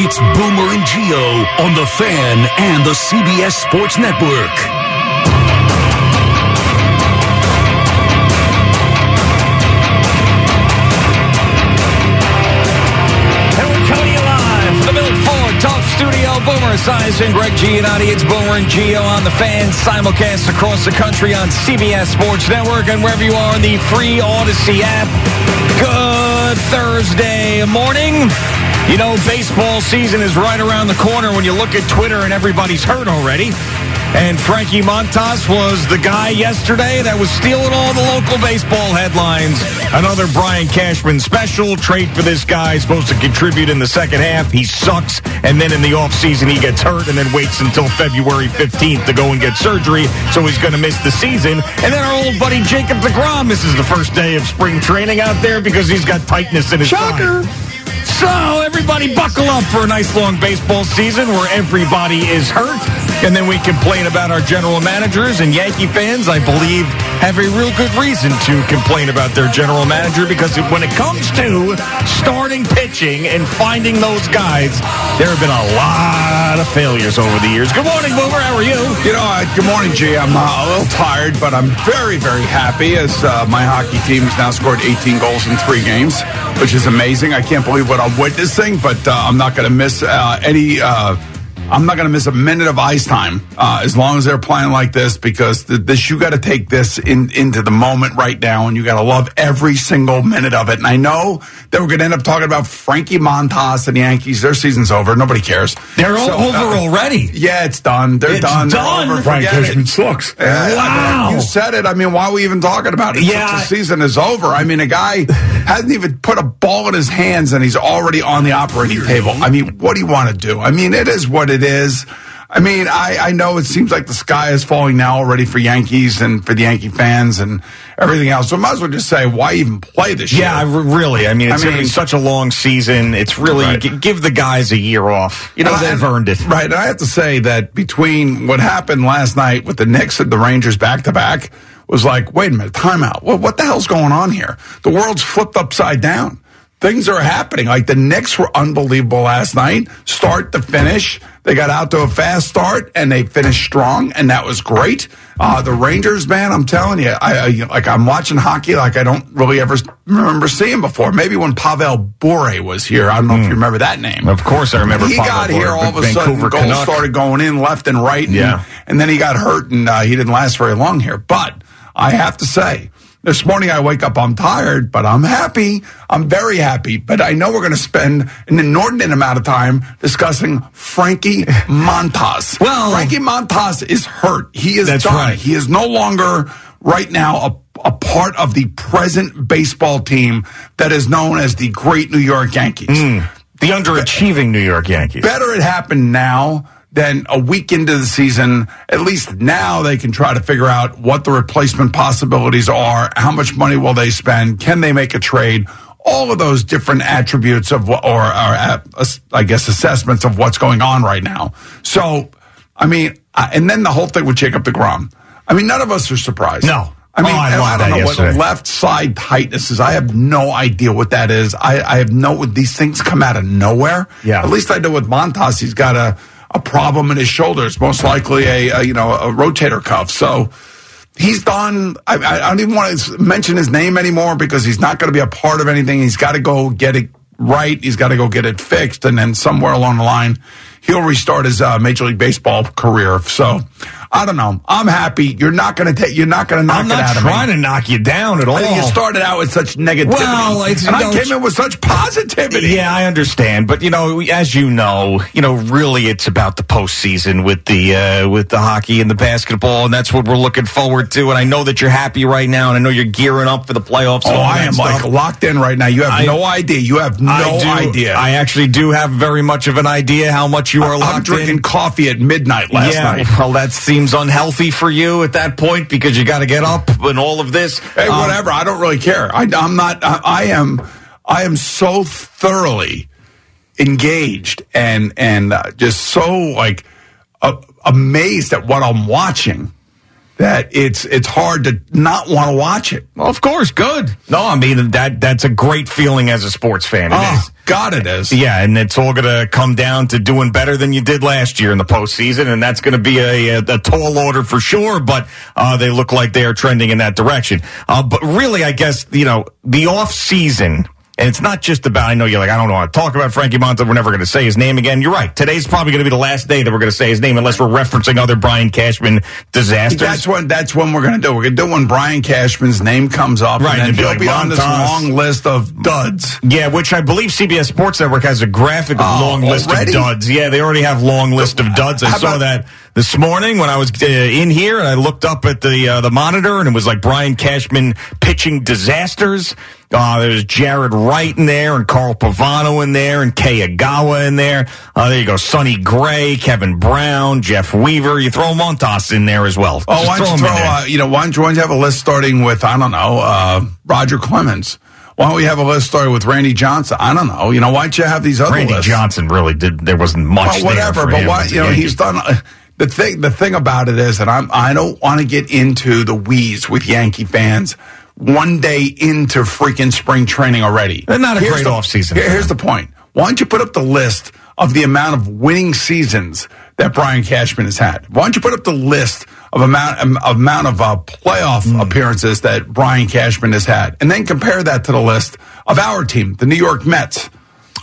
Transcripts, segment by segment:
It's Boomer and Gio on the Fan and the CBS Sports Network. And we're coming the Milk Ford Talk Studio, Boomer Esiason, Gregg Giannotti. It's Boomer and Gio on the fan simulcast across the country on CBS Sports Network and wherever you are on the free Audacy app. Good Thursday morning. You know, baseball season is right around the corner when you look at Twitter and everybody's hurt already. And Frankie Montas was the guy yesterday that was stealing all the local baseball headlines. Another Brian Cashman special. Trade for this guy. Supposed to contribute in the second half. He sucks. And then in the offseason, he gets hurt and then waits until February 15th to go and get surgery. So he's going to miss the season. And then our old buddy Jacob DeGrom misses the first day of spring training out there because he's got tightness in his shoulder. Shocker. So everybody buckle up for a nice long baseball season where everybody is hurt. And then we complain about our general managers and Yankee fans, I believe, have a real good reason to complain about their general manager because when it comes to starting pitching and finding those guys, there have been a lot of failures over the years. Good morning, Boomer. How are you? You know, uh, good morning, G. I'm uh, a little tired, but I'm very, very happy as uh, my hockey team has now scored 18 goals in three games, which is amazing. I can't believe what I'm witnessing, but uh, I'm not going to miss uh, any uh, I'm not going to miss a minute of ice time uh, as long as they're playing like this because th- this you got to take this in, into the moment right now and you got to love every single minute of it. And I know that we're going to end up talking about Frankie Montas and the Yankees. Their season's over. Nobody cares. They're so, over uh, already. Yeah, it's done. They're it's done. done. They're Frank Cashman sucks. Yeah, wow. I mean, you said it. I mean, why are we even talking about it? Yeah. the season is over. I mean, a guy hasn't even put a ball in his hands and he's already on the operating table. I mean, what do you want to do? I mean, it is what it is. I mean, I, I know it seems like the sky is falling now already for Yankees and for the Yankee fans and everything else. So I might as well just say, why even play this year? Yeah, really. I mean, it's I mean, going to be such a long season. It's really Right. g- give the guys a year off. You know, And they've earned it. Right. And I have to say that between what happened last night with the Knicks and the Rangers back to back was like, wait a minute, timeout. What, what the hell's going on here? The world's flipped upside down. Things are happening. Like the Knicks were unbelievable last night, start to finish. They got out to a fast start and they finished strong, and that was great. Uh, the Rangers, man, I'm telling you, I, I like I'm watching hockey like I don't really ever remember seeing before. Maybe when Pavel Bure was here, I don't know if you remember that name. Hmm. Of course, I remember. He Pavel got here all of a Vancouver sudden. Goals Canuck. started going in left and right. And, Yeah. and then he got hurt, and uh, he didn't last very long here. But I have to say, this morning I wake up, I'm tired, but I'm happy. I'm very happy. But I know we're going to spend an inordinate amount of time discussing Frankie Montas. Well- Frankie Montas is hurt. He is That's done. right. He is no longer right now a, a part of the present baseball team that is known as the Great New York Yankees hmm. The underachieving New York Yankees. better it happened now than a week into the season. At least now they can try to figure out what the replacement possibilities are. How much money will they spend? Can they make a trade? All of those different attributes of what, or, or uh, I guess assessments of what's going on right now. So, I mean, uh, and then the whole thing with Jacob DeGrom. I mean, none of us are surprised. No. I mean, Oh, I I don't know yesterday. what left side tightness is. I have no idea what that is. I, I have no, these things come out of nowhere. Yeah. At least I know with Montas, he's got a, a problem in his shoulders, most likely a, a you know a rotator cuff. So he's done. I, I don't even want to mention his name anymore because he's not going to be a part of anything. He's got to go get it right. He's got to go get it fixed, and then somewhere along the line, he'll restart his uh, Major League Baseball career. So I don't know. I'm happy. You're not going to take. You're not going to knock I'm it not out of trying to knock you down at all. I think you started out with such negativity, Well, it's- and I you know, came in with such positivity. Yeah, I understand, but you know, as you know, you know, really, it's about the postseason with the uh, with the hockey and the basketball, and that's what we're looking forward to. And I know that you're happy right now, and I know you're gearing up for the playoffs. Oh, I am stuff. like locked in right now. You have I- no idea. You have no I do, idea. I actually do have very much of an idea how much you are locked in. I'm drinking in. coffee at midnight last yeah, night. well, that seems unhealthy for you at that point because you got to get up and all of this. Hey, Um, whatever. I don't really care. I, I'm not. I, I am. I am so thoroughly engaged and and uh, just so like uh, amazed at what I'm watching that it's it's hard to not want to watch it. Well, of course, good. No, I mean that that's a great feeling as a sports fan. It is. Oh God, it is. Yeah, and it's all going to come down to doing better than you did last year in the postseason, and that's going to be a, a, a tall order for sure. But uh, they look like they are trending in that direction. Uh, but really, I guess you know the off season. And it's not just about, I know you're like, I don't want to talk about Frankie Monta. We're never going to say his name again. You're right. Today's probably going to be the last day that we're going to say his name unless we're referencing other Brian Cashman disasters. That's when that's when we're going to do. We're going to do when Brian Cashman's name comes up, Right, And and he'll like, be on this long list of duds. Yeah, which I believe CBS Sports Network has a graphic of Oh, long list of duds. Yeah, they already have long list of duds. I How saw about- that this morning when I was uh, in here and I looked up at the uh, the monitor and it was like Brian Cashman pitching disasters. Uh, there's Jaret Wright in there and Carl Pavano in there and Kei Igawa in there. Uh, there you go. Sonny Gray, Kevin Brown, Jeff Weaver. You throw Montas in there as well. Oh, Just why don't you throw? Uh, you know, why don't, you, why don't you have a list starting with I don't know uh, Roger Clemens? Why don't we have a list starting with Randy Johnson? I don't know. You know, why don't you have these other Randy lists? Johnson really did. There wasn't much. Well, whatever, but why? You know, he's done. The thing, the thing about it is that I'm. I don't want to get into the weeds with Yankee fans. One day into freaking spring training already. And not a Here's great the- offseason here- here's the point. Why don't you put up the list of the amount of winning seasons that Brian Cashman has had? Why don't you put up the list of amount um, amount of uh, playoff Hmm. appearances that Brian Cashman has had, and then compare that to the list of our team, the New York Mets.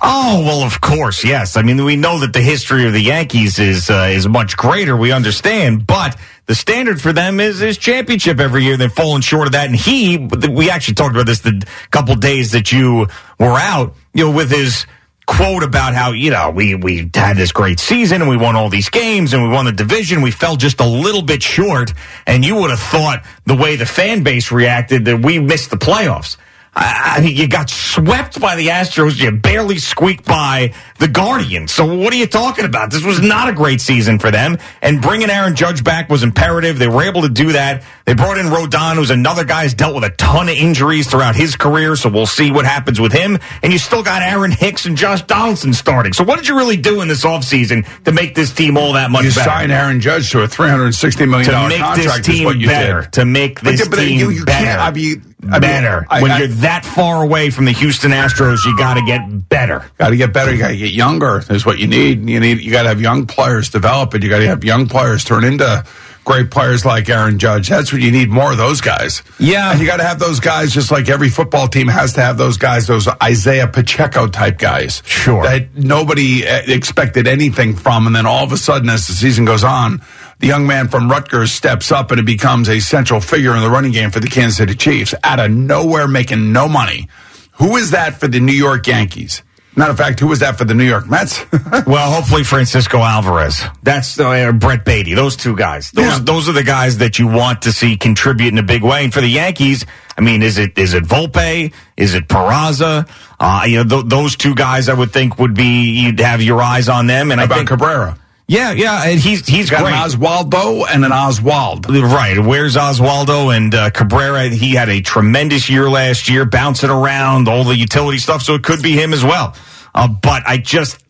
Oh well, of course, yes. I mean, we know that the history of the Yankees is uh, is much greater. We understand, but the standard for them is is championship every year. They've fallen short of that, and he. We actually talked about this the couple days that you were out. You know, with his quote about how you know we we had this great season and we won all these games and we won the division. We fell just a little bit short, and you would have thought the way the fan base reacted that we missed the playoffs. I I mean, you got swept by the Astros. You barely squeaked by the Guardians. So what are you talking about? This was not a great season for them. And bringing Aaron Judge back was imperative. They were able to do that. They brought in Rodon, who's another guy who's dealt with a ton of injuries throughout his career. So we'll see what happens with him. And you still got Aaron Hicks and Josh Donaldson starting. So what did you really do in this offseason to make this team all that much You better? sign Aaron Judge to a $360 million to make contract. this team better, did. to make But this yeah, but uh, team you- you better, can't- I mean- I mean, better. I- when I- you're that far away from the Houston Astros, you got to get better. Got to get better. You got to get younger. Is what you need. You need. You got to have young players develop, and you got to have young players turn into great players like Aaron Judge. That's what you need. More of those guys. Yeah. and you got to have those guys. Just like every football team has to have those guys. Those Isaiah Pacheco type guys. Sure. That nobody uh, expected anything from, and then all of a sudden, as the season goes on. The young man from Rutgers steps up and it becomes a central figure in the running game for the Kansas City Chiefs out of nowhere, making no money. Who is that for the New York Yankees? Matter of fact, who was that for the New York Mets? Well, hopefully Francisco Alvarez. That's uh, Brett Baty. Those two guys. Those Yeah. those are the guys that you want to see contribute in a big way. And for the Yankees, I mean, is it is it Volpe? Is it Peraza? Uh, you know, th- those two guys I would think would be you'd have your eyes on them. And I about think Cabrera. Yeah, yeah, and he's he's Got great. an Oswaldo and an Oswald. Right. Where's Oswaldo and uh, Cabrera? He had a tremendous year last year, bouncing around all the utility stuff. So it could be him as well. Uh, but I just.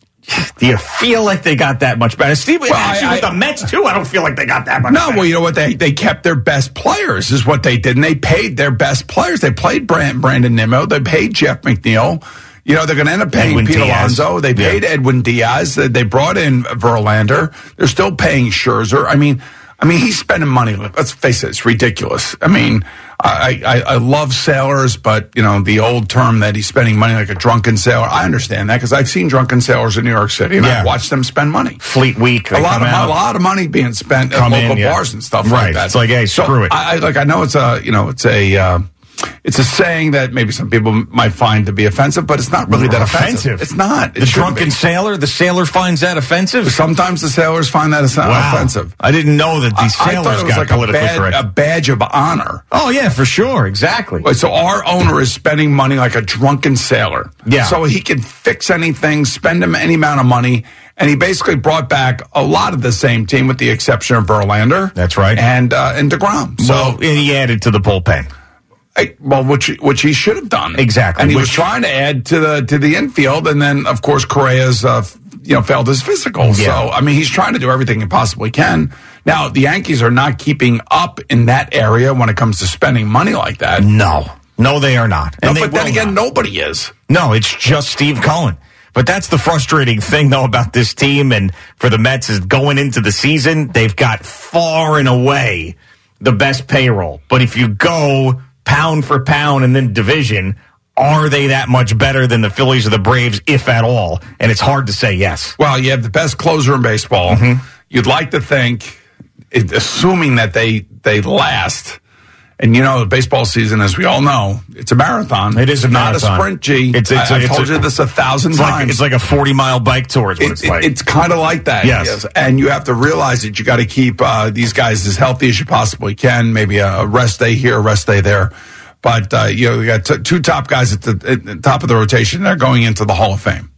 Do you feel like they got that much better? Steve, actually, I- with the Mets too, I don't feel like they got that much No, better. well, you know what? They they kept their best players is what they did, and they paid their best players. They played Brand, Brandon Nimmo. They paid Jeff McNeil. You know, they're going to end up paying Edwin Pete Diaz. Alonso. They Yeah. paid Edwin Diaz. They brought in Verlander. They're still paying Scherzer. I mean, I mean, he's spending money. Let's face it, it's ridiculous. I mean, I, I, I love sailors, but you know the old term that he's spending money like a drunken sailor. I understand that because I've seen drunken sailors in New York City and Yeah. I've watched them spend money. Fleet Week. A lot of out. a lot of money being spent at local in, yeah. bars and stuff Right. like that. It's like, hey, So screw it. I, I like I know it's a you know it's a uh, it's a saying that maybe some people might find to be offensive, but it's not really that offensive. It's not. It the drunken be. sailor. The sailor finds that offensive. Sometimes the sailors find that Wow. offensive. I didn't know that these I sailors was got like a, bad, correct. a badge of honor. oh yeah, for sure, exactly. So our owner is spending money like a drunken sailor. Yeah. So he can fix anything, spend him any amount of money. And he basically brought back a lot of the same team with the exception of Verlander. That's right. And uh, and DeGrom. So well, he added to the bullpen. Well, which which he should have done Exactly, and he was trying to add to the to the infield, and then of course Correa's uh, you know failed his physical. Yeah. So I mean, he's trying to do everything he possibly can. Now the Yankees are not keeping up in that area when it comes to spending money like that. No, no, they are not. No, but then again, not. nobody is. No, it's just Steve Cohen. But that's the frustrating thing, though, about this team and for the Mets is going into the season, they've got far and away the best payroll. But if you go pound for pound and then division, are they that much better than the Phillies or the Braves, if at all? And it's hard to say yes. Well, you have the best closer in baseball. Mm-hmm. You'd like to think, assuming that they they last. And you know, the baseball season, as we all know, it's a marathon. It is a not marathon. a sprint. G. It's- it's I, have it's told a- you this a thousand It's like, times. it's like a 40 mile bike tour is what It- it's it- it's kind of like that. Yes. And you have to realize that you got to keep uh, these guys as healthy as you possibly can. Maybe a, a rest day here, a rest day there. But uh, you know, you got t- two top guys at the, at the top of the rotation. They're going into the Hall of Fame.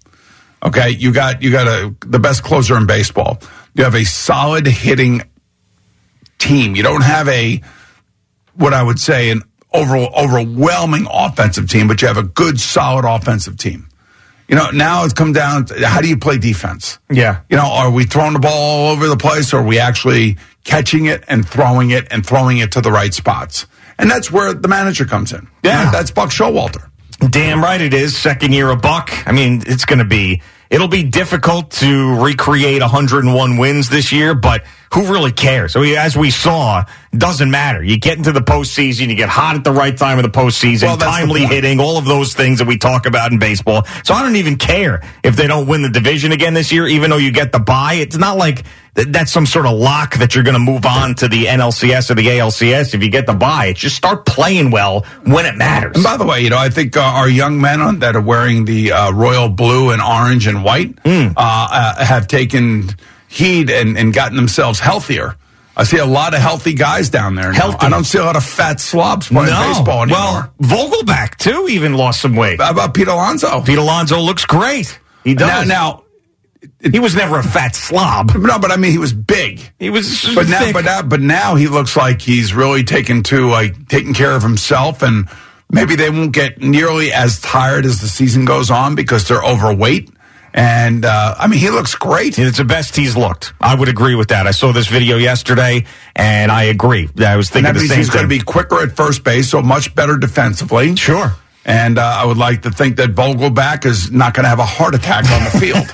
Okay, you got you got a the best closer in baseball. You have a solid hitting team. You don't have a what I would say an over, overwhelming offensive team, but you have a good, solid offensive team. You know, now it's come down to how do you play defense? Yeah. You know, are we throwing the ball all over the place or are we actually catching it and throwing it and throwing it to the right spots? And that's where the manager comes in. Yeah. That's Buck Showalter. Damn right it is. Second year of Buck. I mean, it's going to be, it'll be difficult to recreate 101 wins this year, but who really cares? I mean, as we saw, doesn't matter. You get into the postseason, you get hot at the right time of the postseason, Well, timely hitting, all of those things that we talk about in baseball. So I don't even care if they don't win the division again this year, even though you get the bye. It's not like that's some sort of lock that you're going to move on to the NLCS or the ALCS if you get the bye. It's just start playing well when it matters. And by the way, you know, I think uh, our young men on, that are wearing the uh, royal blue and orange and white uh, uh, have taken heed and, and gotten themselves healthier. I see a lot of healthy guys down there. Now. Healthy. I don't see a lot of fat slobs playing baseball anymore. Well, Vogelbach too even lost some weight. How about Pete Alonso? Pete Alonso looks great. He now, does. now, he was never a fat slob. no, but I mean, he was big. He was, But now, but now, but now he looks like he's really taken to like taking care of himself, and maybe they won't get nearly as tired as the season goes on because they're overweight. And uh, I mean, he looks great. It's the best he's looked. I would agree with that. I saw this video yesterday, and I agree. I was thinking the same he's going to be quicker at first base, so much better defensively. Sure. And uh, I would like to think that Vogelbach is not going to have a heart attack on the field.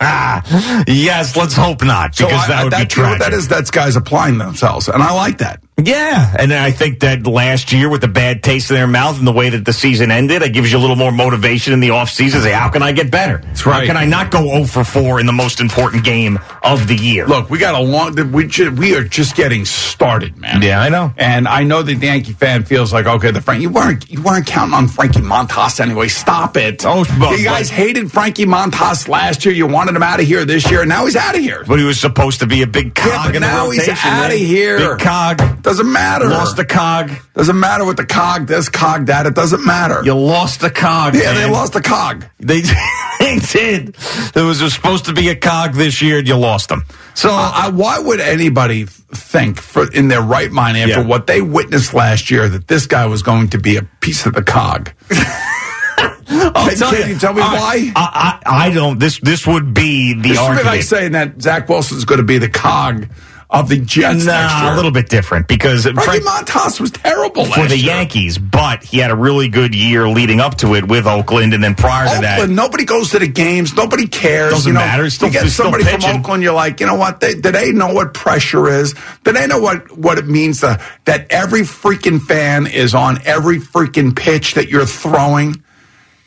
Yes, let's hope not, so because I- that would that, be you know tragic. that is that's guys applying themselves, and I like that. Yeah, and I think that last year with the bad taste in their mouth and the way that the season ended, it gives you a little more motivation in the offseason. Say, how can I get better? That's right. How can I not go 0 for 4 in the most important game of the year? Look, we got a long. We ju- we are just getting started, man. Yeah, I know. And I know that the Yankee fan feels like, okay, the Frank, you weren't you weren't counting on Frankie Montas anyway. Stop it. Oh, but- you guys but- hated Frankie Montas last year. You wanted him out of here this year, and now he's out of here. But he was supposed to be a big cog Yeah, but in the now he's outta man. here. Big cog. Doesn't matter. Lost the cog. Doesn't matter what the cog this cog that. It doesn't matter. You lost the cog. yeah, they lost the cog. They, they did. There was supposed to be a cog this year, and you lost them. So I, why would anybody think, for in their right mind, after Yeah. what they witnessed last year, that this guy was going to be a piece of the cog? I'll oh, Can- can you tell me why? I, I, I don't. This this would be the This argument. like saying that Zach Wilson's going to be the cog of the Jets next year. Nah, a little bit different because Frankie Frank- Montas was terrible for the year. Yankees, but he had a really good year leading up to it with Oakland, and then prior to that, nobody goes to the games. Nobody cares. Doesn't you know, matter. Still- you get somebody from. Oakland. You're like, you know what? They, do they know what pressure is? Do they know what what it means to, that every freaking fan is on every freaking pitch that you're throwing?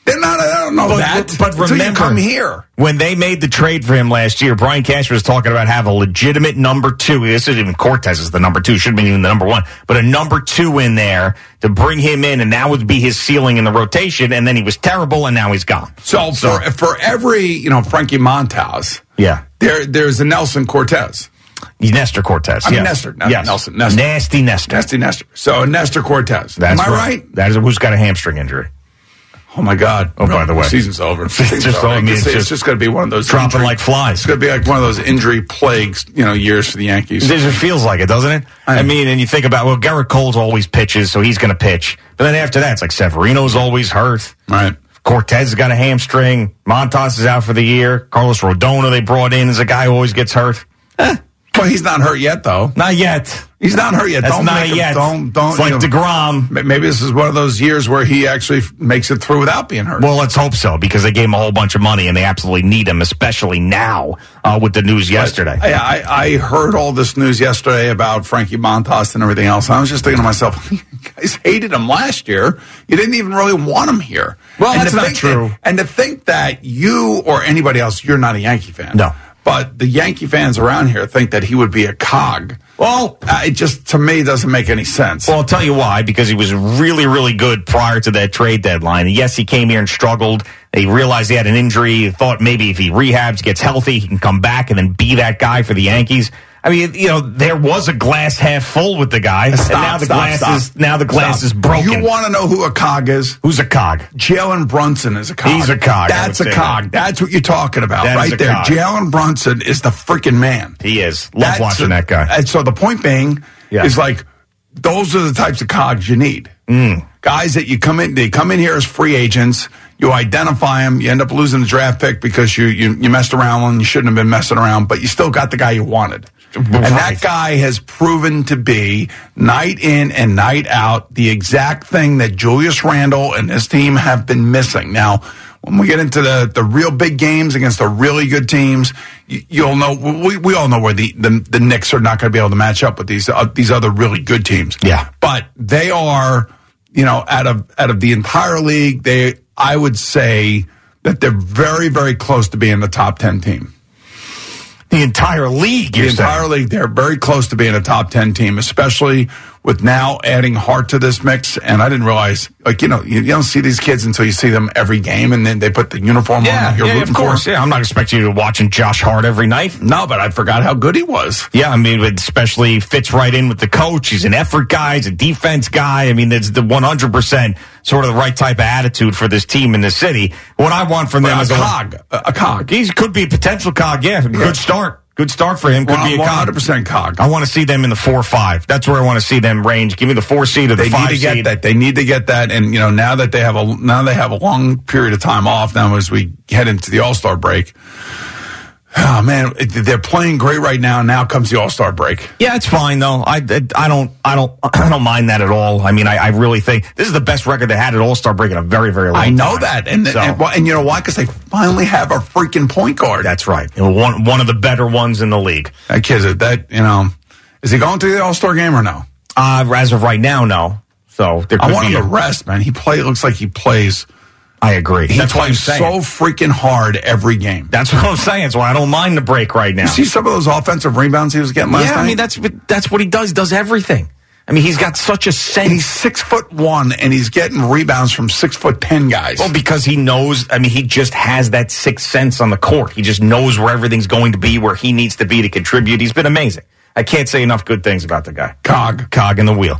They're not. I don't know But- that. but remember- come here. When they made the trade for him last year, Brian Cashman was talking about have a legitimate number two. This is even Cortes is the number two, should be even the number one, but a number two in there to bring him in, and that would be his ceiling in the rotation. And then he was terrible, and now he's gone. So, for for every you know Frankie Montas, Yeah. there there's a Nelson Cortes. Nestor Cortes. I mean yes. Nestor, not yes. Nelson, Nestor. Nasty Nestor. Nasty Nestor. So Nestor Cortes. That's Am I right? That is who's got a hamstring injury. Oh my God! Oh, by the way. season's over. Season's just- over. I mean, it's, just just going to be one of those dropping injury- like flies. It's going to be like one of those injury plagues, you know, years for the Yankees. It just feels like it, doesn't it? I- I mean, and you think about well, Gerrit Cole's always pitches, so he's going to pitch. But then after that, it's like Severino's always hurt. Right. Cortes has got a hamstring. Montas is out for the year. Carlos Rodona they brought in as a guy who always gets hurt. Eh. Well, he's not hurt yet, though. Not yet. He's not hurt yet. That's don't not make him. Don't don't. It's like know, DeGrom. Maybe this is one of those years where he actually makes it through without being hurt. Well, let's hope so because they gave him a whole bunch of money and they absolutely need him, especially now uh, with the news yesterday. I, I, I heard all this news yesterday about Frankie Montas and everything else. I was just thinking to myself, you guys hated him last year. You didn't even really want him here. Well, and that's not true. That, and to think that you or anybody else, you're not a Yankee fan. No. But the Yankee fans around here think that he would be a cog. Well, it just, to me, doesn't make any sense. Well, I'll tell you why. Because he was really, really good prior to that trade deadline. And yes, he came here and struggled. He realized he had an injury. Thought maybe if he rehabs, gets healthy, he can come back and then be that guy for the Yankees. I mean, you know, there was a glass half full with the guy, Stop, and now the stop, glass stop. is now the glass is broken. You want to know who a cog is? Who's a cog? Jalen Brunson is a cog. He's a cog, That's a cog. that. That's what you're talking about That right there. Jalen Brunson is the freaking man. He is. Love That's watching a- that guy. And so the point being Yeah. is like those are the types of cogs you need. Mm. Guys that you come in, they come in here as free agents. You identify them. You end up losing the draft pick because you you, you messed around and you shouldn't have been messing around, but you still got the guy you wanted. And that guy has proven to be night in and night out the exact thing that Julius Randle and his team have been missing. Now, when we get into the, the real big games against the really good teams, you, you'll know we, we all know where the, the the Knicks are not going to be able to match up with these uh, these other really good teams. Yeah. but they are, you know, out of out of the entire league, they I would say that they're very very close to being the top ten team. The entire league. The entire saying. league, they're very close to being a top 10 team, especially with now adding Hart to this mix. And I didn't realize, like, you know, you, you don't see these kids until you see them every game and then they put the uniform on Yeah, that you're yeah, rooting of course. for. Yeah, I'm not expecting you to watching Josh Hart every night. No, but I forgot how good he was. Yeah, I mean, it especially fits right in with the coach. He's an effort guy. He's a defense guy. I mean, it's the 100% sort of the right type of attitude for this team in the city. What I want from them A is a cog. A, a cog. He could be a potential cog. Yeah, good start. Good start for him. Could be a 100% cog. I want to see them in the four or five. That's where I want to see them range. Give me the four seed or the They five need to get seed. that. They need to get that. And, you know, now that they have a, now they have a long period of time off now as we head into the All-Star break. Oh man, they're playing great right now. Now comes the All-Star break. Yeah, it's fine though. I, I don't I don't I don't mind that at all. I mean, I, I really think this is the best record they had at All Star break in a very very long time I know time. that, and So- and, and you know why? Because they finally have a freaking point guard. that's right. One one of the better ones in the league. that kid, is- that you know, is he going to the All Star game or no? Uh, as of right now, no. So I want him a- to rest, man. He play looks like he plays. I agree. He That's what I'm plays saying. so freaking hard every game. That's what I'm saying. That's why I don't mind the break right now. You see some of those offensive rebounds he was getting last yeah, night. I mean that's that's what he does. Does everything. I mean, he's got such a and sense. he's six foot one, and he's getting rebounds from six foot ten guys. Well, because he knows, I mean, he just has that sixth sense on the court. He just knows where everything's going to be, where he needs to be to contribute. He's been amazing. I can't say enough good things about the guy. Cog. Cog in the wheel.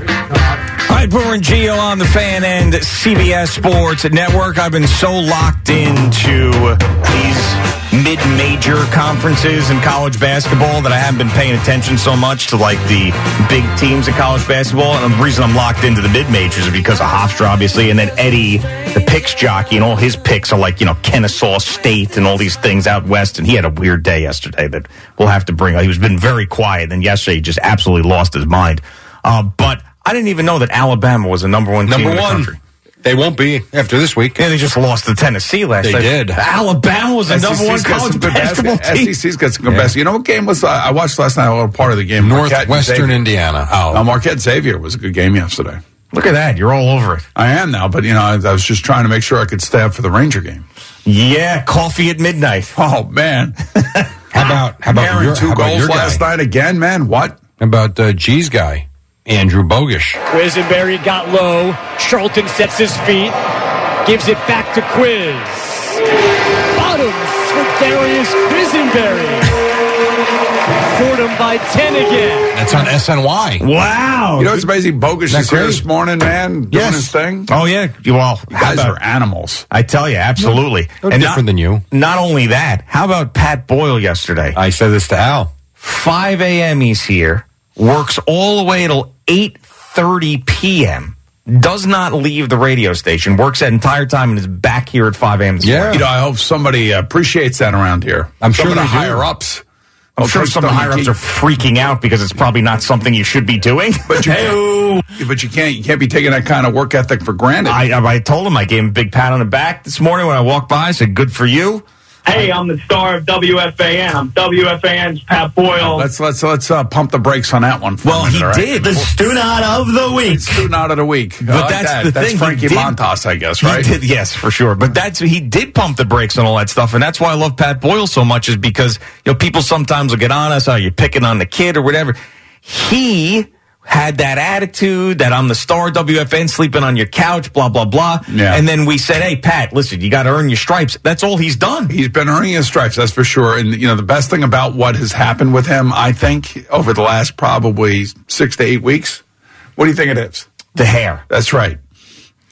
All right, Boomer and Gio on the fan and CBS Sports Network. I've been so locked into these mid-major conferences in college basketball that I haven't been paying attention so much to like the big teams in college basketball. And the reason I'm locked into the mid-majors is because of Hofstra, obviously, and then Eddie, the picks jockey, and all his picks are like you know Kennesaw State and all these things out west. And he had a weird day yesterday that we'll have to bring. He was been very quiet, and yesterday he just absolutely lost his mind. Uh, but I didn't even know that Alabama was the number one team Number in the one. country. They won't be after this week. Yeah, they just lost to Tennessee last They night. did. Alabama was the number one college basketball bas- team. SEC's got some good basketball. You know what game was? Uh, I watched last night a little part of the game. Northwestern Xavier. Indiana. Uh, Oh, Marquette Xavier was a good game yesterday. Look at that. You're all over it. I am now, but you know, I, I was just trying to make sure I could stay up for the Ranger game. Yeah, coffee at midnight. Oh man, how about how about Aaron your, two how about goals your last guy? night again, man. What? How about uh, G's guy, Andrew Bogish? Quisenberry got low. Charlton sets his feet. Gives it back to Quiz. Bottoms for Darius Quisenberry. Fordham by 10 again. That's on SNY. Wow. You know what's amazing? Bogus That is here this morning, man, doing Yes. his thing. Oh, yeah. Well, You how guys about- are animals. I tell you, absolutely. No And different not, than you. Not only that, how about Pat Boyle yesterday? I said this to Al. 5 a.m. he's here, works all the way till 8.30 p.m., does not leave the radio station, works that entire time and is back here at 5 a.m. Yeah. morning. You know, I hope somebody appreciates that around here. I'm some sure of the they do. higher ups. I'm sure some of the higher ups are freaking out because it's probably not something you should be doing. But you, Hey-o. can't, but you can't you can't be taking that kind of work ethic for granted. I, I told him I gave him a big pat on the back this morning when I walked by. I said, "Good for you." Hey, I'm the star of WFAN. I'm WFAN's Pat Boyle. let's let's let's uh, pump the brakes on that one. For Well, a minute, he all right? did. The student of the week. Student out of the week. But like that's that. the That's thing, Frankie did- Montas, I guess, He right? did, yes, for sure. But that's he did pump the brakes on all that stuff, and that's why I love Pat Boyle so much. Is because you know people sometimes will get on us, oh, you're picking on the kid or whatever. He had that attitude that I'm the star WFAN sleeping on your couch, blah blah blah. Yeah. And then we said, hey Pat, listen, you got to earn your stripes. That's all he's done. He's been earning his stripes, that's for sure. And you know, the best thing about what has happened with him, I think, over the last probably six to eight weeks. What do you think it is? The hair. That's right.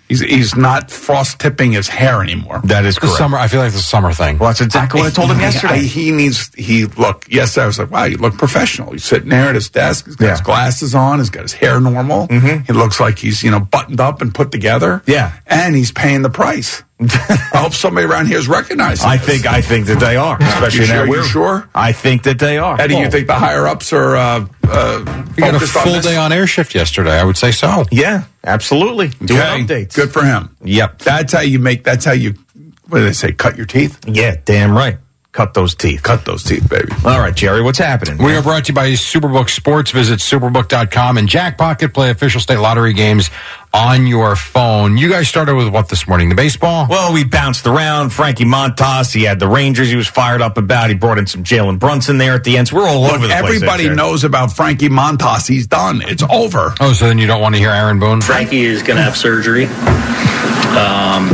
He's he's not frost tipping his hair anymore. That is The correct. summer. I feel like the summer thing. Well, that's exactly what I told him yesterday. I- he needs he look. Yesterday I was like, wow, you look professional. He's sitting there at his desk. He's got his glasses on. He's got his hair normal. Mm-hmm. He looks like he's you know buttoned up and put together. Yeah. and he's paying the price. I hope somebody around here is recognizing. I this. think I think that they are, especially You now we're You sure? I think that they are. Eddie, you Oh. think the higher ups are uh, uh, We got a focused on full day on air shift yesterday. I would say so. Yeah, absolutely. Doing Okay, updates. Good for him. Yep. That's how you make. That's how you. What do they say? Cut your teeth. Yeah, damn right. Cut those teeth. Cut those teeth, baby. All right, Jerry, what's happening? We are brought to you by Superbook Sports. Visit superbook.com and Jackpocket. Play official state lottery games on your phone. You guys started with what this morning? The baseball? Well, we bounced around. Frankie Montas, he had the Rangers he was fired up about. He brought in some Jalen Brunson there at the end. So we're all Look, over the place. everybody there, knows about Frankie Montas. He's done. It's over. Oh, so then you don't want to hear Aaron Boone? Frankie is going to have surgery. Um,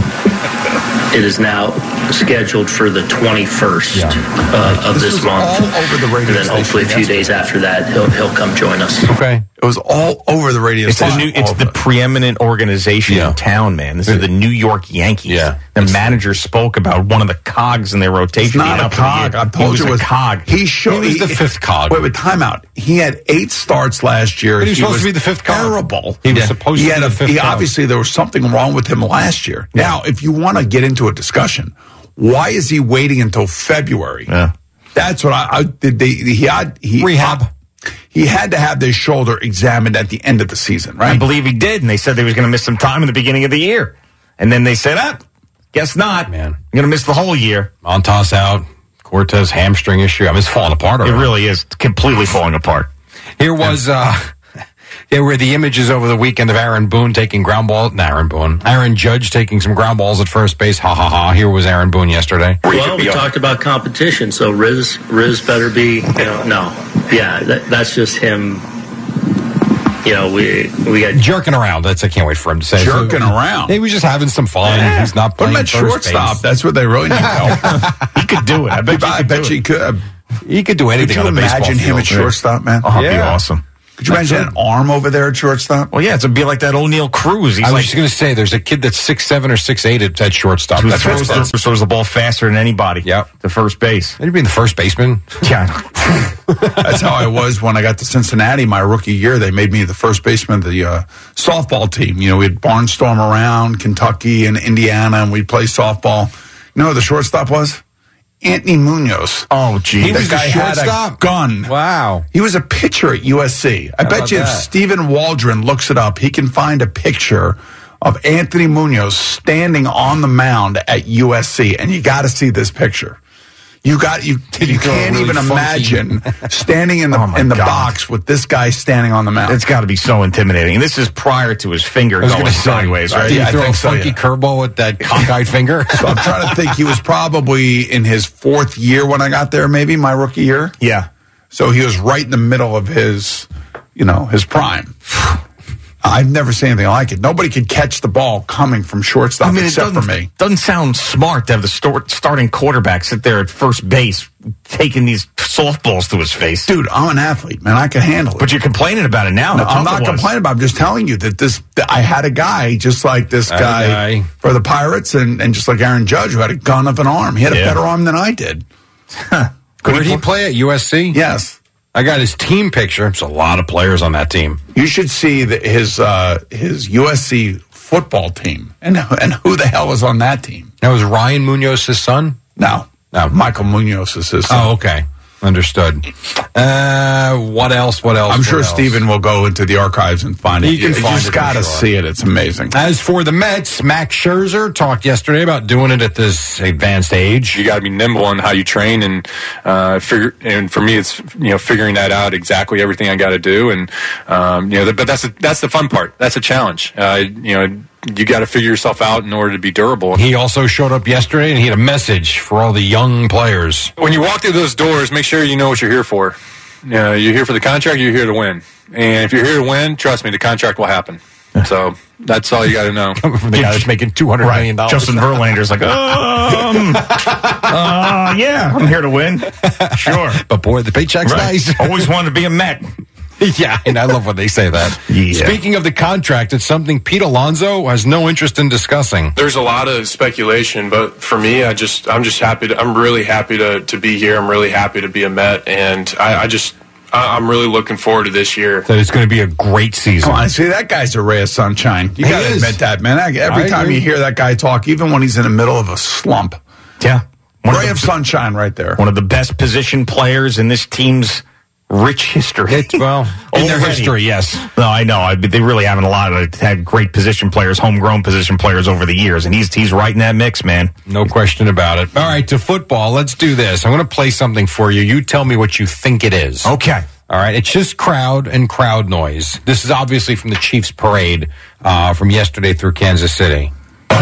it is now scheduled for the 21st uh, of This this, was month. all over the radio and then hopefully a few station days after that, he'll, he'll come join us. Okay. It was all over the radio. It's the station. new. It's the preeminent organization Yeah. in town, man. This is the New York Yankees. Yeah. The manager spoke about one of the cogs in their rotation. Not a out for the cog. I've told he was you it a was cog. He showed He was the fifth cog. Wait, wait, time out. He had eight starts last year. But he was supposed to be the fifth cog. Terrible. He was supposed he to had be a, the fifth he, cog. Obviously, there was something wrong with him last year. Now, if you want to get into a discussion, why is he waiting until February? Yeah. That's what I, I did. They, he had he Rehab. He had to have his shoulder examined at the end of the season, right? I believe he did, and they said they was going to miss some time in the beginning of the year, and then they said, "Ah, guess not, Man. I'm going to miss the whole year." Montas out. Cortes hamstring issue. I mean, it's falling apart It really is completely falling apart. Here was uh there were the images over the weekend of Aaron Boone taking ground ball. Not Aaron Boone. Aaron Judge taking some ground balls at first base. Ha ha ha. Here was Aaron Boone yesterday. Well, we talked about competition, so Riz Riz better be. You know, no, yeah, that, that's just him. You know, we we got Jerking around. That's I can't wait for him to say. Jerking around. He was just having some fun. He's not Put playing him at first shortstop. base. That's what they really need help. He could do it. I bet. you I could bet do you it. could. He could do Could anything you on the baseball imagine him field. at shortstop, man? Uh-huh. Oh, it'd be Yeah. awesome. Could you imagine an arm over there at shortstop? Well, yeah, it's a be like that Oneil Cruz. He's I was like just going to say, there's a kid that's six seven or six eight at, at shortstop. who That's throws what's the, throws the ball faster than anybody. Yep. the first base. You'd be the first baseman. Yeah, That's how I was when I got to Cincinnati my rookie year. They made me the first baseman of the uh, softball team. You know, we'd barnstorm around Kentucky and Indiana, and we'd play softball. You know who the shortstop was? Anthony Munoz. Oh, gee. He That was guy shortstop? gun. Wow. He was a pitcher at USC. I bet about you if? Stephen Waldron looks it up, he can find a picture of Anthony Munoz standing on the mound at USC, and you got to see this picture. You got you. Did he you can't really even funky- imagine standing in the Oh, in the God. box with this guy standing on the mound. It's got to be so intimidating. And this is prior to his finger I going going to say, sideways, right? Did Yeah, he I throw think a so, funky yeah. curveball with that cockeyed finger? so I'm trying to think. He was probably in his fourth year when I got there, maybe my rookie year. Yeah. So he was right in the middle of his, you know, his prime. I've never seen anything like it. Nobody could catch the ball coming from shortstop I mean, it except doesn't, for me. doesn't sound smart to have the start, starting quarterback sit there at first base taking these softballs to his face. Dude, I'm an athlete, man. I can handle it. But you're complaining about it now. No, I'm not complaining about. it. I'm just telling you that this. That I had a guy just like this guy, guy. for the Pirates, and, and just like Aaron Judge, who had a gun of an arm. He had a better arm than I did. Where did he play at USC? Yes, I got his team picture. There's a lot of players on that team. you should see the, his uh, his USC football team, and and who the hell was on that team? That was Ryan Munoz's son? No, No. Michael Munoz is his. son. Oh, okay. Understood. Uh, what else? What else? I'm sure What else? Steven will go into the archives and find it. He can you find just it got to sure. see it. It's amazing. As for the Mets, Max Scherzer talked yesterday about doing it at this advanced age. you got to be nimble in how you train and uh, figure. And for me, it's you know figuring that out exactly everything I got to do, and um, you know, the, but that's the, that's the fun part. That's a challenge. Uh, you know, you got to figure yourself out in order to be durable. He also showed up yesterday and he had a message for all the young players. When you walk through those doors, make sure you know what you're here for. You know, you're here for the contract. You're here to win, and if you're here to win, trust me, the contract will happen. So that's all you got to know. From the guy that's making two hundred million dollars. Justin Verlander's like, um, uh, yeah, I'm here to win. Sure. But boy, the paycheck's Right. nice. Always wanted to be a Met. yeah, and I love when they say that. Yeah. Speaking of the contract, it's something Pete Alonso has no interest in discussing. There's a lot of speculation, but for me, I just I'm just happy. To, I'm really happy to to be here. I'm really happy to be a Met, and I, I just I, I'm really looking forward to this year. That it's going to be a great season. Come on, see that guy's a ray of sunshine. You got to admit that, man. I, every I time agree. you hear that guy talk, even when he's in the middle of a slump, Yeah. One ray of, of sunshine right there. one of the best position players in this team's rich history. It's, well, in their history, yes. No, I know. I, they really haven't a lot of had great position players, homegrown position players over the years, and he's he's right in that mix, man. No question about it. All right, to football. Let's do this. I'm going to play something for you. You tell me what you think it is. Okay. All right. It's just crowd and crowd noise. This is obviously from the Chiefs parade uh, from yesterday through Kansas City. You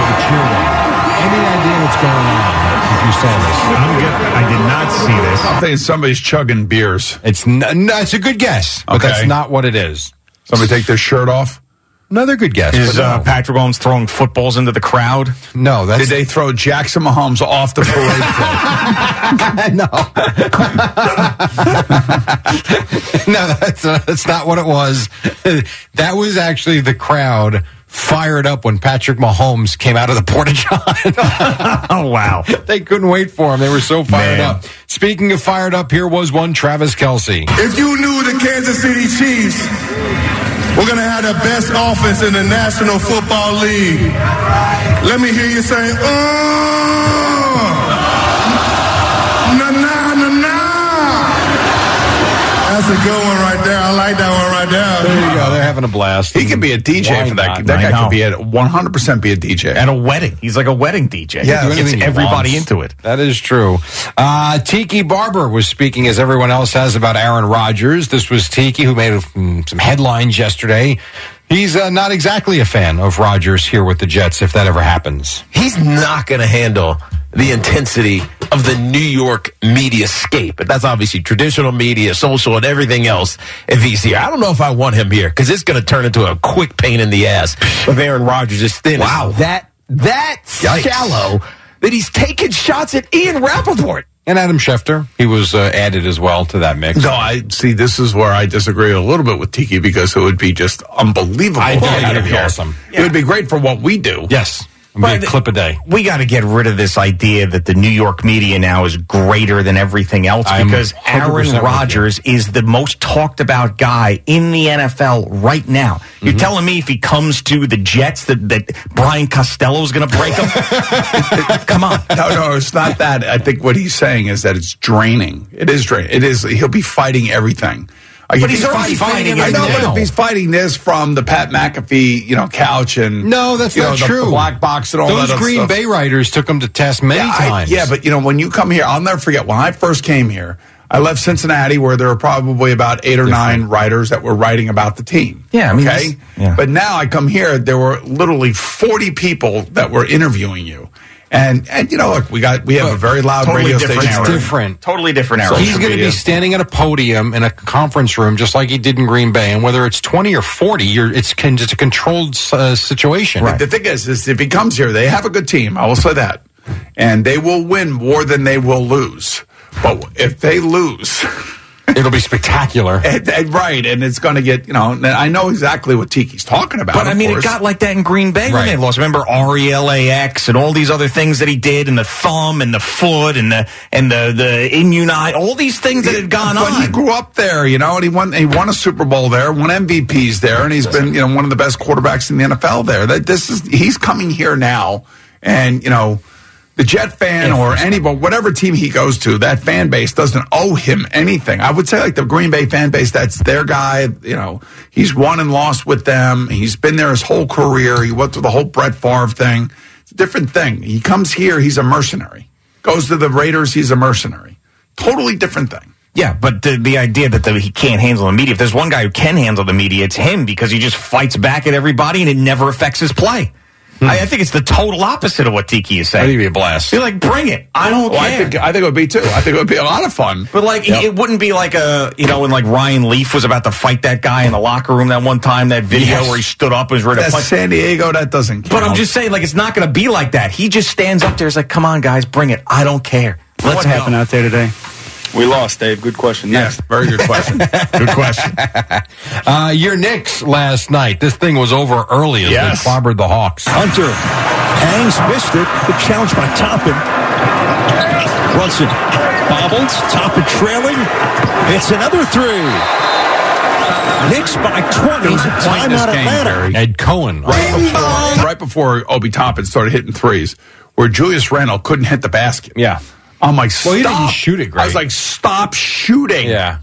have a cheer line. Any idea what's going on if you saw this? I'm good. I did not see this. I'm thinking somebody's chugging beers. It's n- no, it's a good guess, but Okay. that's not what it is. Somebody take their shirt off. Another good guess. Is but no. uh, Patrick Mahomes throwing footballs into the crowd? no, that's Did they throw Jackson Mahomes off the parade float? no, that's, that's not what it was. That was actually the crowd fired up when Patrick Mahomes came out of the porta john. oh wow! They couldn't wait for him. They were so fired Man. up. Speaking of fired up, here was one Travis Kelce. If you knew the Kansas City Chiefs we're going to have the best offense in the National Football League, let me hear you say, oh, na na na na. That's a good one right having a blast. He could be a DJ Why for that. not? That I guy know. could be a 100% be a DJ. At a wedding, he's like a wedding DJ. Yeah, he Do gets anything he everybody into it. That is true. Uh, Tiki Barber was speaking, as everyone else has, about Aaron Rodgers. This was Tiki who made mm, some headlines yesterday. He's uh, not exactly a fan of Rodgers here with the Jets, if that ever happens. he's not going to handle the intensity of the New York media scape. But that's obviously traditional media, social, and everything else. If he's here, I don't know if I want him here because it's going to turn into a quick pain in the ass if Aaron Rodgers is thin. Wow, that that shallow that he's taking shots at Ian Rapoport. And Adam Schefter, he was uh, added as well to that mix. No, I see. This is where I disagree a little bit with Tiki because it would be just unbelievable. I think it'd be here. awesome. It would be great for what we do. Yes. It'd be a clip a day. We got to get rid of this idea that the New York media now is greater than everything else I'm because Aaron with. Rodgers is the most talked about guy in the NFL right now. Mm-hmm. You're telling me if he comes to the Jets that, that Brian Costello's going to break him? Come on. No, no, it's not that. I think what he's saying is that it's draining. It is draining. It is. He'll be fighting everything. Like, But if he's already fighting I it know, but if he's fighting this from the Pat McAfee, you know, couch and No, that's you not know, true. The black box and all Those that other Green stuff. Bay writers took him to test many yeah, I- times. yeah, but you know, when you come here, I'll never forget when I first came here. I left Cincinnati, where there were probably about eight or nine writers that were writing about the team. Yeah, I mean, okay. yeah. But now I come here, there were literally forty people that were interviewing you, and and you know, look, we got we have a very loud Totally radio different station. era. different. Totally different era. Social He's going to be standing at a podium in a conference room, just like he did in Green Bay. And whether it's twenty or forty, you're, it's con- it's a controlled uh, situation. The thing is, is if he comes here, they have a good team. I will say that, and they will win more than they will lose. But if they lose, It'll be spectacular. and, and right, and it's going to get you know. I know exactly what Tiki's talking about. But I mean, course. it got like that in Green Bay when they lost. Remember RELAX and all these other things that he did, and the thumb and the foot and the and the the immunite, all these things that had gone but on. But he grew up there, you know, and he won. He won a Super Bowl there, won MVPs there, and he's been, you know, one of the best quarterbacks in the NFL there. That this is he's coming here now, and you know, the Jet fan or anybody, whatever team he goes to, that fan base doesn't owe him anything. I would say like the Green Bay fan base, that's their guy. You know, he's won and lost with them. He's been there his whole career. He went through the whole Brett Favre thing. It's a different thing. He comes here, he's a mercenary. Goes to the Raiders, he's a mercenary. Totally different thing. Yeah, but the, the idea that the, he can't handle the media, if there's one guy who can handle the media, it's him because he just fights back at everybody and it never affects his play. Hmm. I, I think it's the total opposite of what Tiki is I saying. think it'd be a blast. Be like, bring it. I don't Well, I care. think I think it would be too. I think it would be a lot of fun. but like, Yep. it wouldn't be like a, you know, when like Ryan Leaf was about to fight that guy in the locker room that one time, that video Yes. where he stood up and was ready to That's fight. San Diego. That doesn't. Count. But I'm just saying, like, it's not going to be like that. He just stands up there. He's like, "Come on, guys, bring it. I don't care." Let's What go." happened out there today? We lost, Dave. Good question. Yes, very good question. good question. Uh, your Knicks last night. This thing was over early as Yes. they clobbered the Hawks. Hunter hangs, missed it. The challenge by Toppin. Brunson bobbles. Toppin trailing. It's another three. Knicks by 20. Time out Atlanta. Ed Cohen. Right before, right before Obi Toppin started hitting threes, where Julius Randle couldn't hit the basket. Yeah. I'm like, stop. Well, he didn't shoot it great. I was like, stop shooting. Yeah.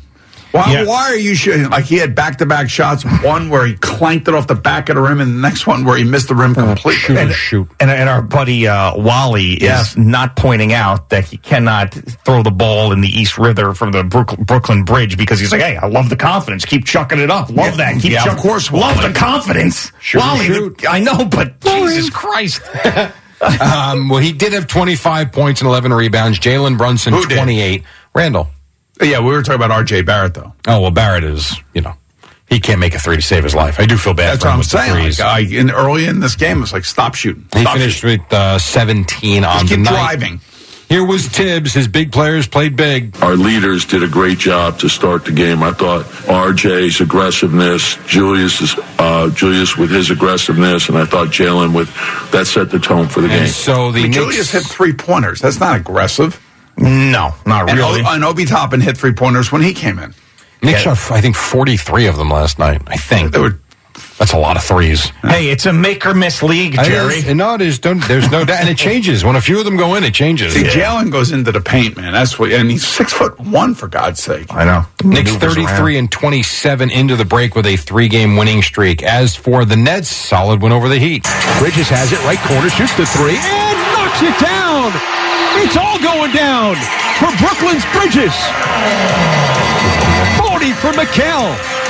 Why, Yeah. why are you shooting? Like he had back to back shots, one where he clanked it off the back of the rim, and the next one where he missed the rim completely. Shoot and shoot. And, and our buddy uh, Wally is not pointing out that he cannot throw the ball in the East River from the Brook- Brooklyn Bridge because he's like, hey, I love the confidence. Keep chucking it up. Love Yeah. that. Keep Yeah, of chucking- course, Love Wally. the confidence. Shoot, Wally, the- I know, but Jesus Christ. um, well, he did have 25 points and 11 rebounds. Jalen Brunson, Who did? 28. Randle. Yeah, we were talking about R.J. Barrett though. Oh, well, Barrett is, you know, he can't make a three to save his life. I do feel bad That's for what him I'm with the saying. Like, I, in early in this game, it's like stop shooting. he finished shooting. with uh, 17 on Just the night. driving. Here was Tibbs. His big players played big. Our leaders did a great job to start the game. I thought RJ's aggressiveness, Julius, uh, Julius with his aggressiveness, and I thought Jalen with that set the tone for the And game. so the I mean, Knicks, Julius hit three pointers. That's not aggressive. No, not And, really. O- and Obi Toppin hit three pointers when he came in. Knicks shot, I think, 43 of them last night. I think. They were That's a lot of threes. hey, it's a make or miss league, Jerry. I- no, there's, don't, there's no doubt. And it changes. When a few of them go in, it changes. See, Jalen goes into the paint, man. That's what, and he's six foot one for God's sake. I know. Knicks 33 and 27 into the break with a three game winning streak. As for the Nets, solid win over the Heat. Bridges has it, right corner, shoots the three, and knocks it down. It's all going down for Brooklyn's Bridges. 40 for Mikal.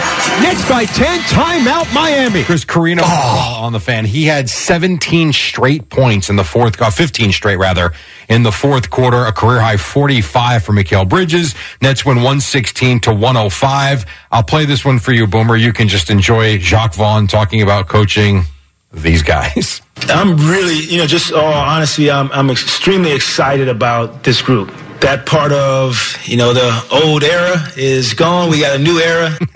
Nets by 10, timeout Miami. Chris Carrino on the fan. He had 17 straight points in the fourth, uh, 15 straight rather, in the fourth quarter. A career high 45 for Mikal Bridges. Nets win 116 to 105. I'll play this one for you, Boomer. You can just enjoy Jacque Vaughn talking about coaching these guys. I'm really, you know, just all honesty, I'm, I'm extremely excited about this group. That part of, you know, the old era is gone. We got a new era.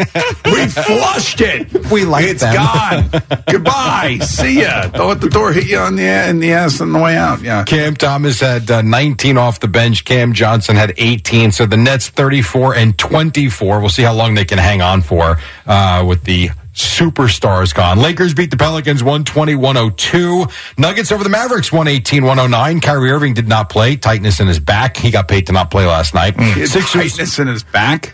We flushed it. We like It's them. gone. Goodbye. See ya. Don't let the door hit you on the in the ass on the way out. Yeah. Cam Thomas had uh, 19 off the bench. Cam Johnson had 18. So the Nets 34 and 24. We'll see how long they can hang on for uh, with the superstars gone. Lakers beat the Pelicans 120-102. Nuggets over the Mavericks 118-109. Kyrie Irving did not play. Tightness in his back. He got paid to not play last night. He Sixers- tightness in his back.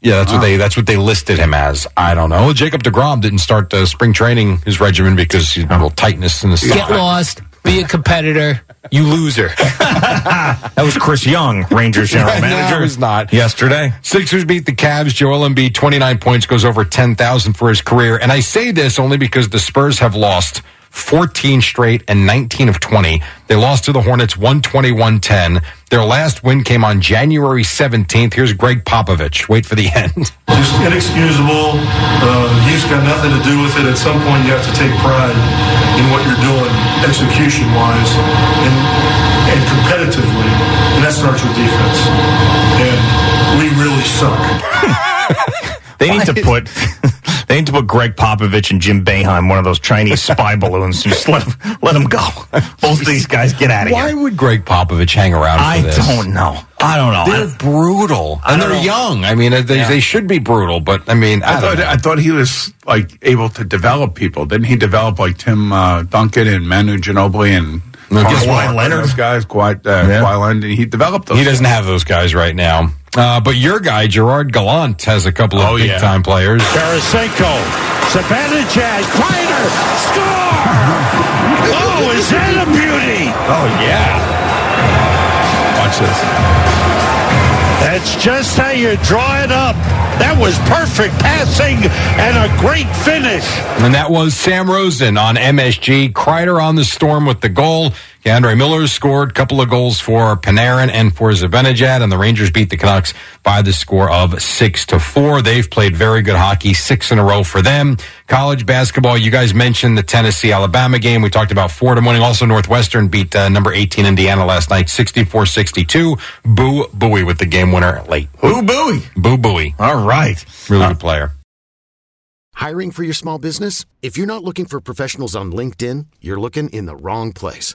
yeah, that's what they that's what they listed him as. I don't know. Jacob deGrom didn't start uh, spring training his regimen because he had a little tightness in his Get back. lost. Be a competitor. You loser. That was Chris Young, Rangers general No, manager. it was not. Yesterday. Sixers beat the Cavs. Joel Embiid, 29 points, goes over 10,000 for his career. And I say this only because the Spurs have lost 14 straight and 19 of 20. They lost to the Hornets 121-10. Their last win came on January 17th. Here's Gregg Popovich. Wait for the end. Just inexcusable. Uh, you've got nothing to do with it. At some point, you have to take pride in what you're doing, execution wise and, and competitively. And that starts with defense. And we really suck. They need to put they need to put Gregg Popovich and Jim Boeheim one of those Chinese spy balloons and just let them, let them go. Both of these guys get out of Why here. Why would Gregg Popovich hang around for I this? don't know. I don't know. They're brutal. I And they're know. young. I mean, they, Yeah. they should be brutal, but I mean, I, I thought know. I thought he was like able to develop people. Didn't he develop like Tim uh, Duncan and Manu Ginobili and No, guess Kawhi what? Leonard? Those guys, Kawhi, uh, Yeah. Kawhi Leonard. He developed those. He doesn't have those guys right now. Uh, but your guy, Gerard Gallant, has a couple of Oh, big yeah. time players. Tarasenko, Zibanejad, Kreider, score! Oh, is that a beauty? Oh yeah. Watch this. That's just how you draw it up. That was perfect passing and a great finish. And that was Sam Rosen on MSG. Kreider on the storm with the goal. K'Andre Miller scored a couple of goals for Panarin and for Zibanejad, and the Rangers beat the Canucks by the score of six to four. They've played very good hockey, six in a row for them. College basketball, you guys mentioned the Tennessee Alabama game. We talked about Fordham winning. Also, Northwestern beat uh, number 18 Indiana last night, 64 62. Boo Bowie with the game winner late. Boo Bowie. Boo Bowie. All right. Really good player. Hiring for your small business? If you're not looking for professionals on LinkedIn, you're looking in the wrong place.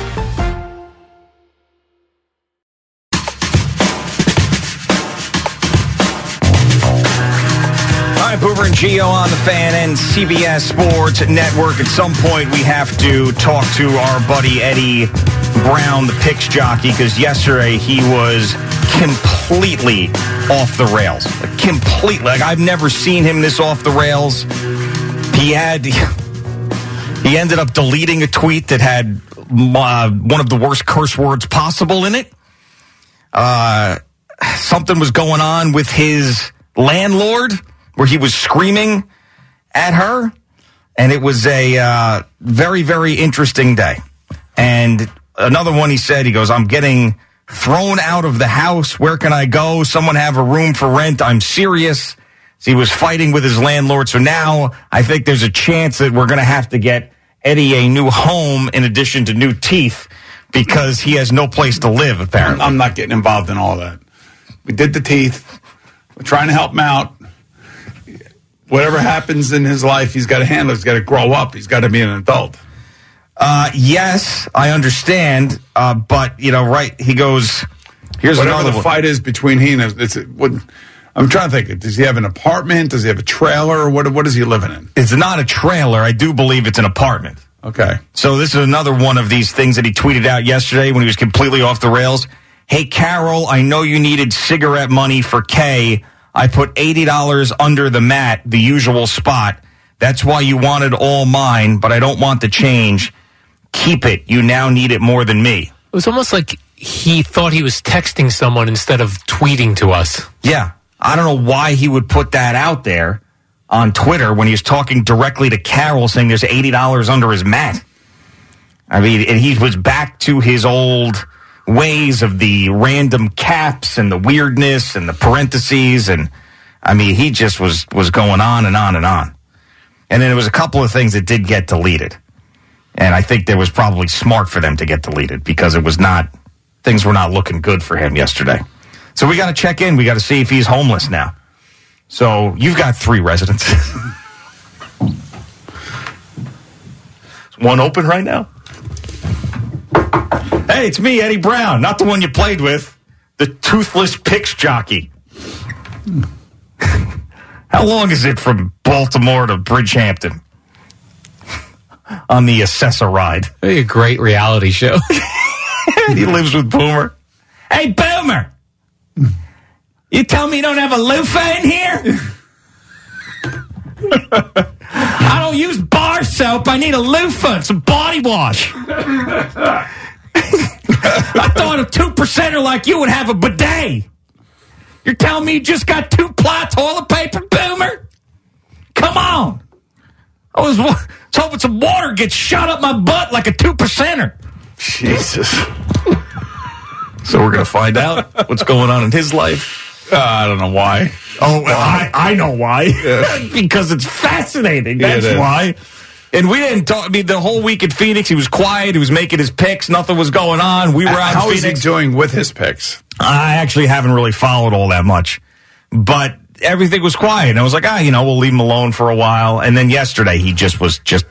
Right, Boomer and Gio on the fan and CBS Sports Network. At some point, we have to talk to our buddy Eddie Brown, the picks jockey, because yesterday he was completely off the rails. Completely. Like, I've never seen him this off the rails. He had. He ended up deleting a tweet that had uh, one of the worst curse words possible in it. Uh, something was going on with his landlord where he was screaming at her. And it was a uh, very, very interesting day. And another one he said, he goes, I'm getting thrown out of the house. Where can I go? Someone have a room for rent. I'm serious. So he was fighting with his landlord. So now I think there's a chance that we're going to have to get Eddie a new home in addition to new teeth because he has no place to live, apparently. I'm not getting involved in all that. We did the teeth. We're trying to help him out. Whatever happens in his life, he's got to handle. He's got to grow up. He's got to be an adult. Uh, yes, I understand. Uh, but, you know, right, he goes, here's Whatever another the one. fight is between he and it's what, I'm trying to think. Does he have an apartment? Does he have a trailer? What what is he living in? It's not a trailer. I do believe it's an apartment. Okay. So this is another one of these things that he tweeted out yesterday when he was completely off the rails. Hey, Carol, I know you needed cigarette money for Kay. I put $80 under the mat, the usual spot. That's why you wanted all mine, but I don't want the change. Keep it. You now need it more than me. It was almost like he thought he was texting someone instead of tweeting to us. Yeah. I don't know why he would put that out there on Twitter when he was talking directly to Carol saying there's $80 under his mat. I mean, and he was back to his old ways of the random caps and the weirdness and the parentheses. And I mean, he just was, was going on and on and on. And then there was a couple of things that did get deleted. And I think there was probably smart for them to get deleted because it was not, things were not looking good for him yesterday. So we got to check in. We got to see if he's homeless now. So you've got three residents. One open right now? Hey, it's me, Eddie Brown, not the one you played with, the toothless picks jockey. How long is it from Baltimore to Bridgehampton on the Acela ride? A great reality show. he lives with Boomer. Hey, Boomer! You tell me you don't have a loofah in here? I don't use bar soap. I need a loofah and some body wash. I thought a two percenter like you would have a bidet. You're telling me you just got two ply toilet paper, Boomer? Come on. I was, wa- was hoping some water gets shot up my butt like a two percenter. Jesus. So we're going to find out what's going on in his life. Uh, I don't know why. Oh, well, I, I know why. because it's fascinating. Yeah, it That's is. why. And we didn't talk. I mean, the whole week at Phoenix, he was quiet. He was making his picks. Nothing was going on. We were out How is he doing with his picks? I actually haven't really followed all that much, but everything was quiet. And I was like, ah, you know, we'll leave him alone for a while. And then yesterday, he just was just.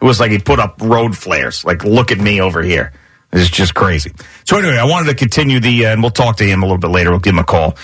It was like he put up road flares. Like, look at me over here. It's just crazy. So anyway, I wanted to continue the, uh, and we'll talk to him a little bit later. We'll give him a call.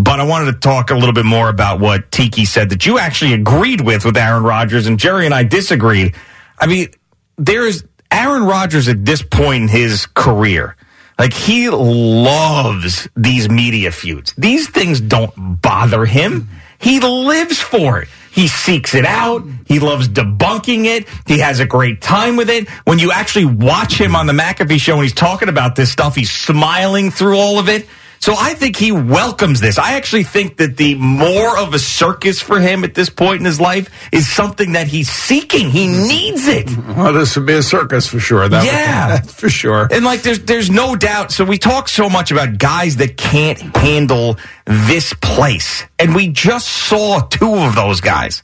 But I wanted to talk a little bit more about what Tiki said that you actually agreed with with Aaron Rodgers, and Jerry and I disagreed. I mean, there's Aaron Rodgers at this point in his career. Like he loves these media feuds. These things don't bother him. He lives for it. He seeks it out. He loves debunking it. He has a great time with it. When you actually watch him on the McAfee show and he's talking about this stuff, he's smiling through all of it. So I think he welcomes this. I actually think that the more of a circus for him at this point in his life is something that he's seeking. He needs it. Well, this would be a circus for sure. That would- Yeah. that's for sure. And like there's there's no doubt. So we talk so much about guys that can't handle this place. And we just saw two of those guys.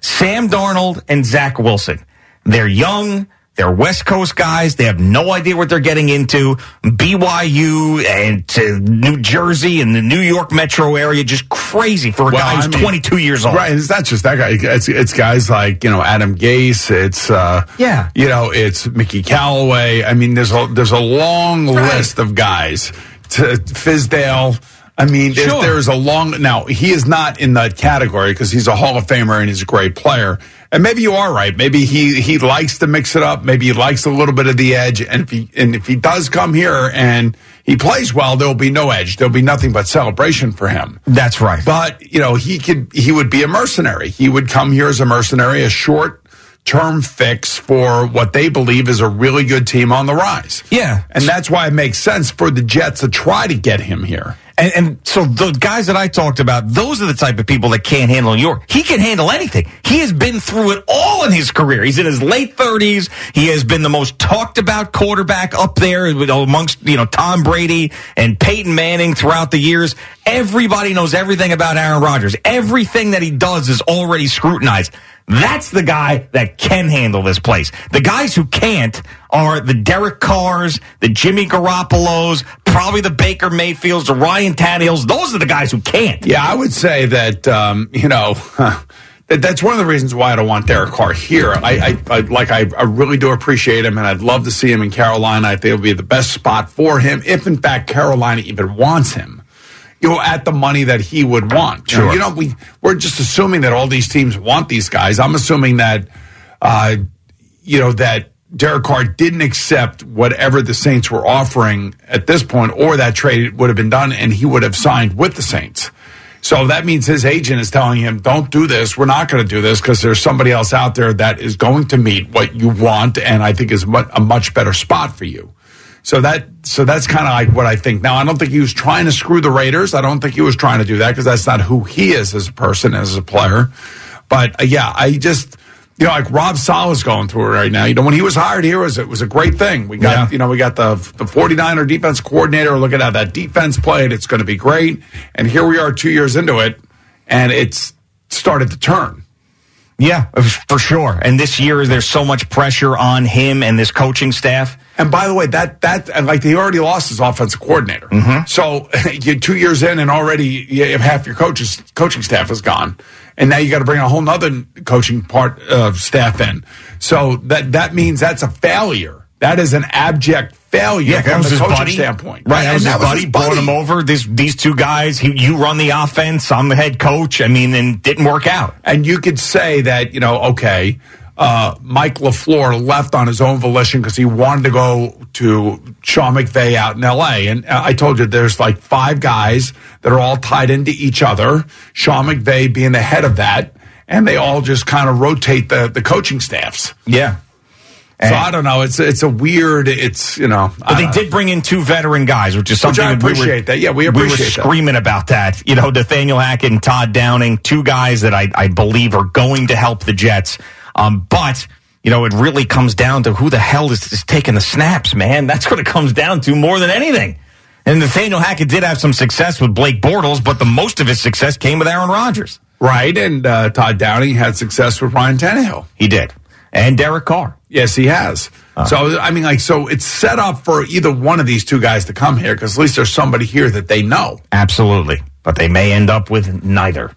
Sam Darnold and Zach Wilson. They're young, they're West Coast guys, they have no idea what they're getting into. BYU and to New Jersey and the New York metro area, just crazy for a Well, guy who's I mean- 22 years old. Right. It's not just that guy. It's, it's guys like, you know, Adam Gase. It's, uh, Yeah. you know, it's Mickey Callaway. I mean, there's a, there's a long list of guys to Fizdale. I mean, there's, Sure. there's a long, now he is not in that category because he's a Hall of Famer and he's a great player. And maybe you are right. Maybe he, he likes to mix it up. Maybe he likes a little bit of the edge. And if he, and if he does come here and he plays well, there'll be no edge. There'll be nothing but celebration for him. That's right. But, you know, he could, he would be a mercenary. He would come here as a mercenary, a short term fix for what they believe is a really good team on the rise. Yeah. And that's why it makes sense for the Jets to try to get him here. And, and so the guys that I talked about, those are the type of people that can't handle New York. He can handle anything. He has been through it all in his career. He's in his late thirties. He has been the most talked about quarterback up there amongst, you know, Tom Brady and Peyton Manning throughout the years. Everybody knows everything about Aaron Rodgers. Everything that he does is already scrutinized. That's the guy that can handle this place. The guys who can't are the Derek Carrs, the Jimmy Garoppolos, probably the Baker Mayfields, the Ryan Tannehills. Those are the guys who can't. Yeah, I would say that, um, you know, that's one of the reasons why I don't want Derek Carr here. I, I, I like, I, I really do appreciate him, and I'd love to see him in Carolina. I think it would be the best spot for him if, in fact, Carolina even wants him. You know, at the money that he would want. Sure. You know, we we're just assuming that all these teams want these guys. I'm assuming that, uh, you know, that Derek Carr didn't accept whatever the Saints were offering at this point, or that trade would have been done, and he would have signed with the Saints. So that means his agent is telling him, "Don't do this. We're not going to do this because there's somebody else out there that is going to meet what you want, and I think is a much better spot for you." So that so that's kind of like what I think. Now I don't think he was trying to screw the Raiders. I don't think he was trying to do that because that's not who he is as a person as a player. But uh, yeah, I just you know like Rob Saleh's going through it right now. You know when he was hired here it was it was a great thing. We got Yeah. you know we got the the 49er defense coordinator looking at that defense played. It's going to be great. And here we are 2 years into it and it's started to turn. Yeah, for sure. And this year, there's so much pressure on him and this coaching staff. And by the way, that that and like he already lost his offensive coordinator. Mm-hmm. So you're two years in, and already you have half your coaches coaching staff is gone, and now you got to bring a whole nother coaching part of staff in. So that that means that's a failure. That is an abject failure Yeah, from the coaching buddy. standpoint. Right, that was his buddy. Brought buddy. him over. This, these two guys. He, you run the offense. I'm the head coach. I mean, and didn't work out. And you could say that, you know, okay, uh, Mike LaFleur left on his own volition because he wanted to go to Sean McVay out in LA. And uh, I told you there's like five guys that are all tied into each other, Sean McVay being the head of that. And they all just kind of rotate the, the coaching staffs. Yeah. So I don't know. It's it's a weird. It's you know. But they did bring in two veteran guys, which is Which something I that we were- appreciate that. Yeah, we we were appreciate that. screaming about that. You know, Nathaniel Hackett and Todd Downing, two guys that I, I believe are going to help the Jets. Um, but you know, it really comes down to who the hell is, is taking the snaps, man. That's what it comes down to more than anything. And Nathaniel Hackett did have some success with Blake Bortles, but the most of his success came with Aaron Rodgers. Right, and uh, Todd Downing had success with Ryan Tannehill. He did, and Derek Carr. Yes, he has. So I mean, like, so it's set up for either one of these two guys to come here because at least there's somebody here that they know. Absolutely, but they may end up with neither.